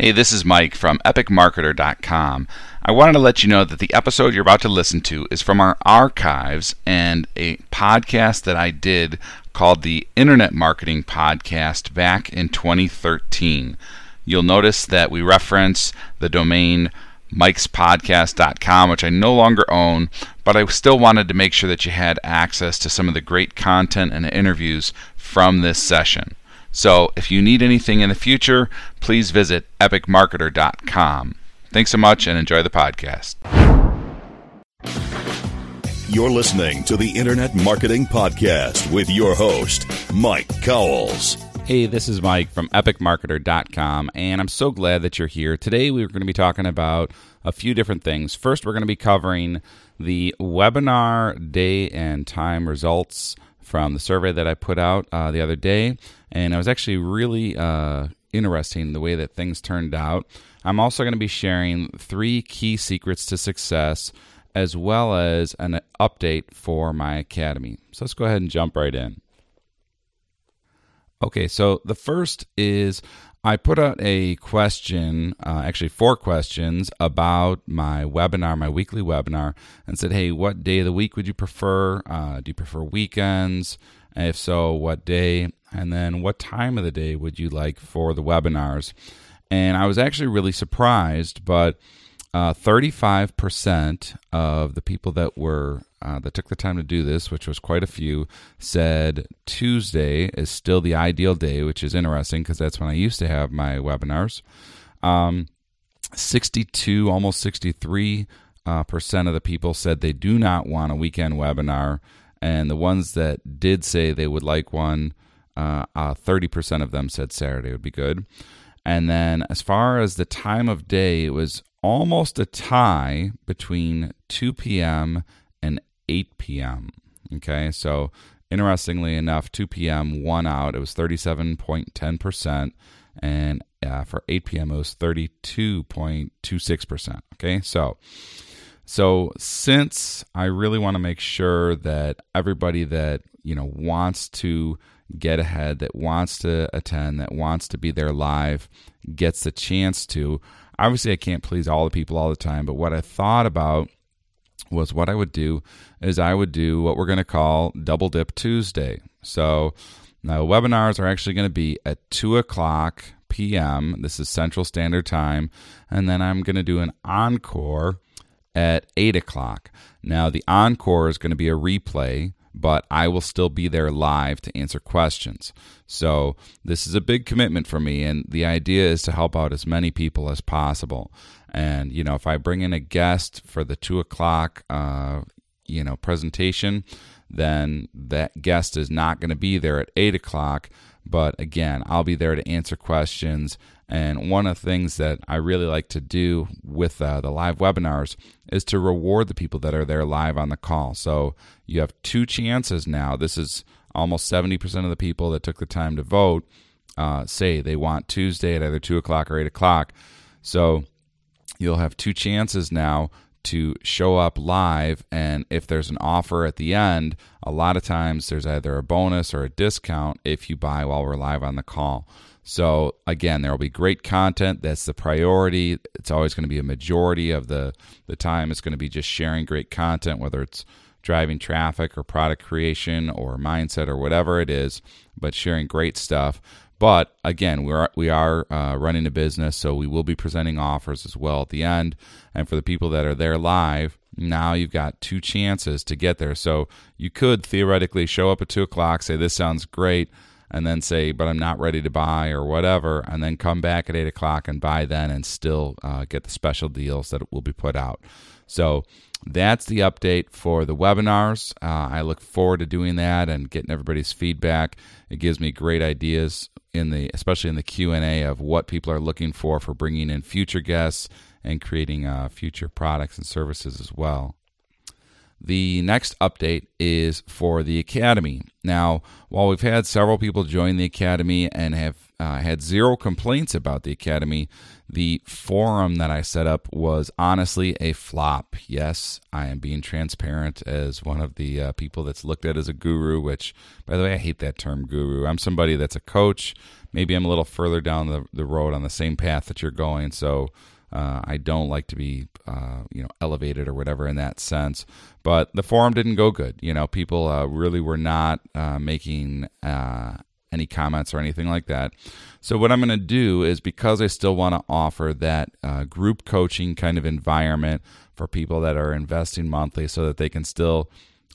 Hey, this is Mike from epicmarketer.com. I wanted to let you know that the episode you're about to listen to is from our archives and a podcast that I did called the Internet Marketing Podcast back in 2013. You'll notice that we reference the domain mikespodcast.com, which I no longer own, but I still wanted to make sure that you had access to some of the great content and interviews from this session. So if you need anything in the future, please visit epicmarketer.com. Thanks so much and enjoy the podcast. You're listening to the Internet Marketing Podcast with your host, Mike Cowles. Hey, this is Mike from epicmarketer.com, and I'm so glad that you're here. Today, we're going to be talking about a few different things. First, we're going to be covering the webinar day and time results from the survey that I put out uh, the other day, and it was actually really uh, interesting the way that things turned out. I'm also going to be sharing three key secrets to success as well as an update for my academy. So let's go ahead and jump right in. Okay, so the first is I put out a question, uh, actually, four questions about my webinar, my weekly webinar, and said, hey, what day of the week would you prefer? Uh, do you prefer weekends? If so, what day? And then what time of the day would you like for the webinars? And I was actually really surprised, but uh, 35% of the people that were uh, that took the time to do this, which was quite a few, said Tuesday is still the ideal day, which is interesting because that's when I used to have my webinars. Um, 62, almost 63 uh, percent of the people said they do not want a weekend webinar, and the ones that did say they would like one, uh, 30% uh, of them said Saturday would be good. And then, as far as the time of day, it was almost a tie between 2 p.m. and 8 p.m. Okay, so interestingly enough, 2 p.m. won out. It was 37.10%, and uh, for 8 p.m. it was 32.26%. Okay, so so since I really want to make sure that everybody that you know wants to get ahead, that wants to attend, that wants to be there live, gets the chance to. Obviously, I can't please all the people all the time, but what I thought about was what I would do is I would do what we're going to call Double Dip Tuesday. So now webinars are actually going to be at 2 o'clock p.m. This is Central Standard Time. And then I'm going to do an encore at 8 o'clock. Now, the encore is going to be a replay but I will still be there live to answer questions. So, this is a big commitment for me, and the idea is to help out as many people as possible. And, you know, if I bring in a guest for the two o'clock, uh, you know, presentation, then that guest is not going to be there at eight o'clock. But again, I'll be there to answer questions and one of the things that I really like to do with uh, the live webinars is to reward the people that are there live on the call. So you have two chances now. This is almost 70% of the people that took the time to vote uh, say they want Tuesday at either 2 o'clock or 8 o'clock. So you'll have two chances now to show up live. And if there's an offer at the end, a lot of times there's either a bonus or a discount if you buy while we're live on the call. So again, there will be great content. That's the priority. It's always going to be a majority of the the time. It's going to be just sharing great content, whether it's driving traffic or product creation or mindset or whatever it is, but sharing great stuff. But again, we are we are uh, running a business, so we will be presenting offers as well at the end. And for the people that are there live, now you've got two chances to get there. So you could theoretically show up at two o'clock, say this sounds great and then say, but I'm not ready to buy or whatever, and then come back at 8 o'clock and buy then and still uh, get the special deals that will be put out. So that's the update for the webinars. Uh, I look forward to doing that and getting everybody's feedback. It gives me great ideas in the, especially in the Q and A of what people are looking for for bringing in future guests and creating uh, future products and services as well. The next update is for the Academy. Now, while we've had several people join the Academy and have uh, had zero complaints about the Academy, the forum that I set up was honestly a flop. Yes, I am being transparent as one of the uh, people that's looked at as a guru, which, by the way, I hate that term guru. I'm somebody that's a coach. Maybe I'm a little further down the, the road on the same path that you're going. So, uh, I don't like to be, uh, you know, elevated or whatever in that sense. But the forum didn't go good. You know, people uh, really were not uh, making uh, any comments or anything like that. So what I'm going to do is because I still want to offer that uh, group coaching kind of environment for people that are investing monthly, so that they can still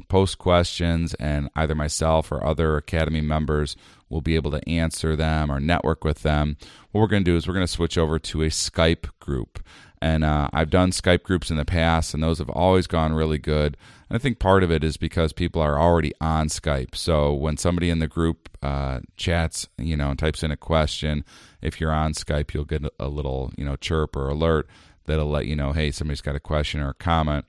post questions and either myself or other academy members will be able to answer them or network with them. What we're going to do is we're going to switch over to a Skype group. And uh, I've done Skype groups in the past, and those have always gone really good. And I think part of it is because people are already on Skype. So when somebody in the group uh, chats, you know, and types in a question, if you're on Skype, you'll get a little, you know, chirp or alert that'll let you know, hey, somebody's got a question or a comment.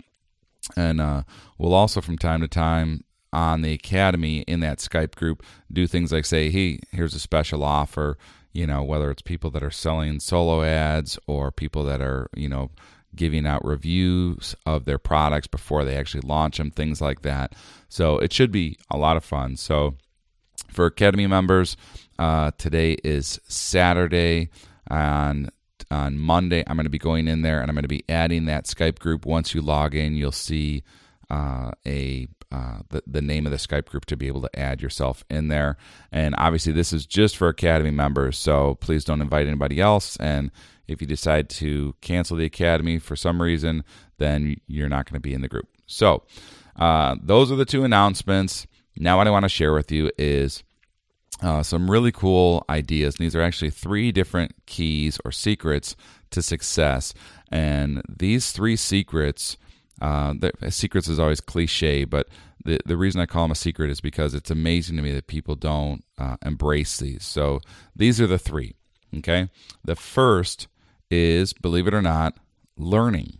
And uh, we'll also, from time to time, on the academy in that Skype group do things like say, hey, here's a special offer, you know, whether it's people that are selling solo ads or people that are, you know, giving out reviews of their products before they actually launch them, things like that. So it should be a lot of fun. So for Academy members, uh, today is Saturday. On on Monday, I'm going to be going in there and I'm going to be adding that Skype group. Once you log in, you'll see uh, a uh, the, the name of the Skype group to be able to add yourself in there. And obviously, this is just for Academy members, so please don't invite anybody else. And if you decide to cancel the Academy for some reason, then you're not going to be in the group. So, uh, those are the two announcements. Now, what I want to share with you is uh, some really cool ideas. And these are actually three different keys or secrets to success. And these three secrets uh, the, secrets is always cliche, but the the reason I call them a secret is because it's amazing to me that people don't uh, embrace these. So these are the three. Okay, the first is believe it or not, learning.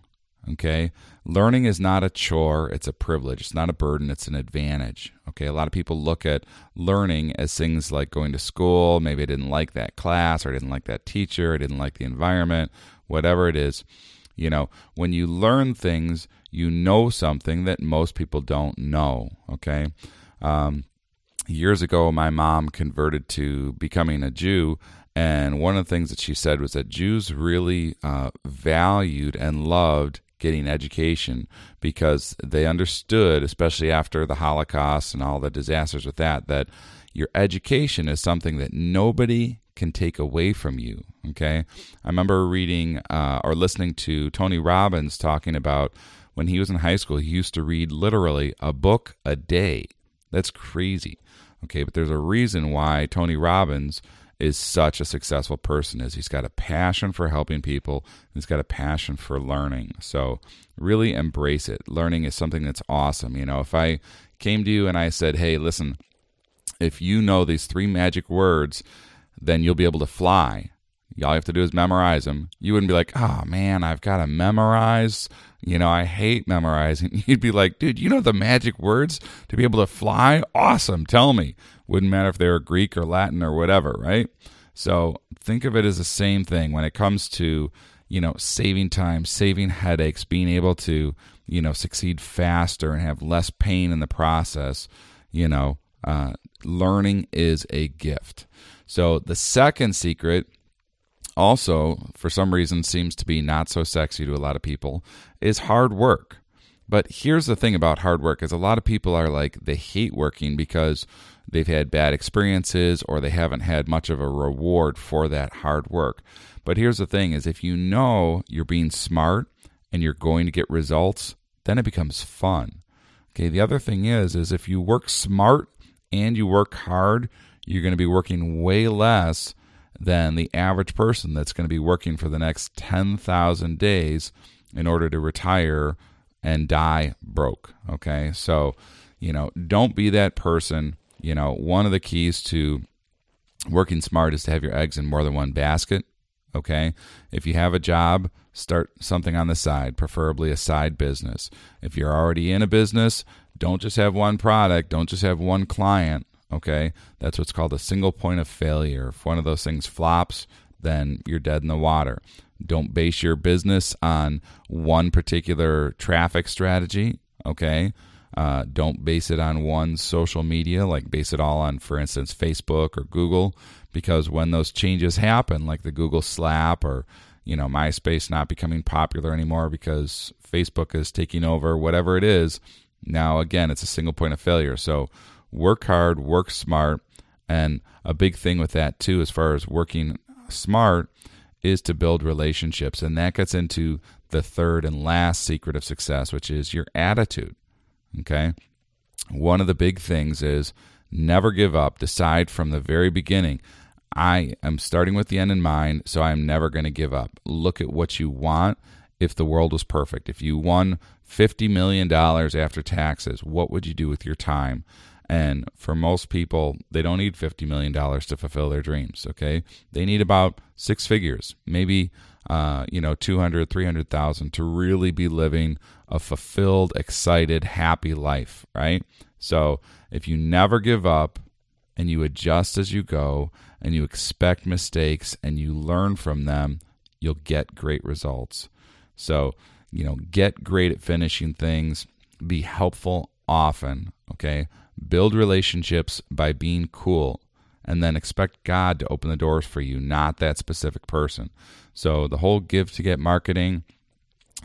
Okay, learning is not a chore; it's a privilege. It's not a burden; it's an advantage. Okay, a lot of people look at learning as things like going to school. Maybe I didn't like that class, or I didn't like that teacher, I didn't like the environment, whatever it is. You know, when you learn things, you know something that most people don't know. Okay. Um, years ago, my mom converted to becoming a Jew. And one of the things that she said was that Jews really uh, valued and loved getting education because they understood, especially after the Holocaust and all the disasters with that, that your education is something that nobody can take away from you. Okay. I remember reading uh, or listening to Tony Robbins talking about when he was in high school, he used to read literally a book a day. That's crazy. Okay. But there's a reason why Tony Robbins is such a successful person is he's got a passion for helping people he's got a passion for learning. So really embrace it. Learning is something that's awesome. You know if i came to you and i said hey listen if you know these three magic words then you'll be able to fly. All you have to do is memorize them. You wouldn't be like, oh man, I've got to memorize. You know, I hate memorizing. You'd be like, dude, you know the magic words to be able to fly? Awesome. Tell me. Wouldn't matter if they were Greek or Latin or whatever, right? So think of it as the same thing when it comes to, you know, saving time, saving headaches, being able to, you know, succeed faster and have less pain in the process. You know, uh, learning is a gift. So the second secret also for some reason seems to be not so sexy to a lot of people is hard work. But here's the thing about hard work is a lot of people are like they hate working because they've had bad experiences or they haven't had much of a reward for that hard work. But here's the thing is if you know you're being smart and you're going to get results, then it becomes fun. Okay, the other thing is is if you work smart and you work hard, you're going to be working way less than the average person that's going to be working for the next 10,000 days in order to retire and die broke. Okay. So, you know, don't be that person. You know, one of the keys to working smart is to have your eggs in more than one basket. Okay. If you have a job, start something on the side, preferably a side business. If you're already in a business, don't just have one product, don't just have one client. Okay. That's what's called a single point of failure. If one of those things flops, then you're dead in the water. Don't base your business on one particular traffic strategy. Okay. Uh, don't base it on one social media, like base it all on, for instance, Facebook or Google, because when those changes happen, like the Google slap or you know MySpace not becoming popular anymore because Facebook is taking over, whatever it is, now again it's a single point of failure. So work hard, work smart, and a big thing with that too, as far as working smart, is to build relationships, and that gets into the third and last secret of success, which is your attitude. Okay. One of the big things is never give up. Decide from the very beginning. I am starting with the end in mind, so I'm never going to give up. Look at what you want if the world was perfect. If you won $50 million after taxes, what would you do with your time? And for most people, they don't need $50 million to fulfill their dreams, okay? They need about six figures, maybe, uh, you know, 200, 300,000 to really be living a fulfilled, excited, happy life, right? So if you never give up and you adjust as you go and you expect mistakes and you learn from them, you'll get great results. So, you know, get great at finishing things, be helpful often, okay? Build relationships by being cool and then expect God to open the doors for you, not that specific person. So, the whole give to get marketing,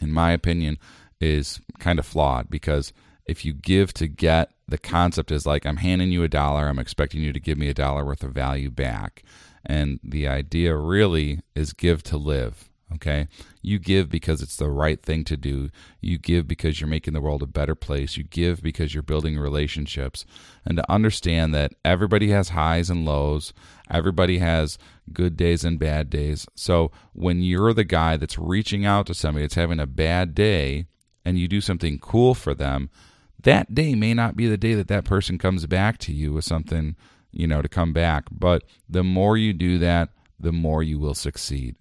in my opinion, is kind of flawed because if you give to get, the concept is like I'm handing you a dollar, I'm expecting you to give me a dollar worth of value back. And the idea really is give to live. Okay. You give because it's the right thing to do. You give because you're making the world a better place. You give because you're building relationships. And to understand that everybody has highs and lows, everybody has good days and bad days. So when you're the guy that's reaching out to somebody that's having a bad day, and you do something cool for them, that day may not be the day that that person comes back to you with something, you know, to come back. But the more you do that, the more you will succeed.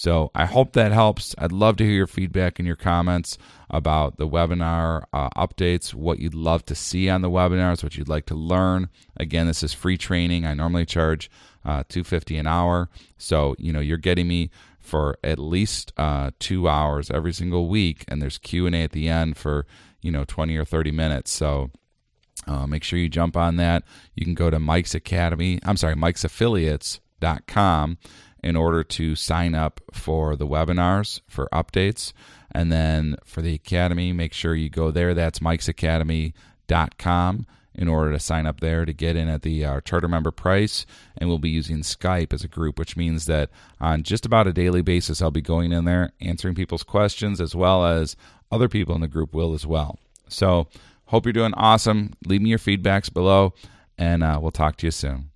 So I hope that helps. I'd love to hear your feedback and your comments about the webinar uh, updates, what you'd love to see on the webinars, what you'd like to learn. Again, this is free training. I normally charge uh, 250 an hour. So, you know, you're getting me for at least uh, two hours every single week, and there's Q and A at the end for you know 20 or 30 minutes. So uh, make sure you jump on that. You can go to Mike's Academy. I'm sorry, Mike's Affiliates.com in order to sign up for the webinars for updates. And then for the academy, make sure you go there. That's mikesacademy.com in order to sign up there to get in at the uh, charter member price. And we'll be using Skype as a group, which means that on just about a daily basis, I'll be going in there answering people's questions as well as other people in the group will as well. So, hope you're doing awesome. Leave me your feedbacks below, and uh, we'll talk to you soon.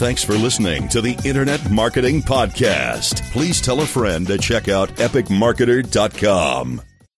Thanks for listening to the Internet Marketing Podcast. Please tell a friend to check out epicmarketer.com.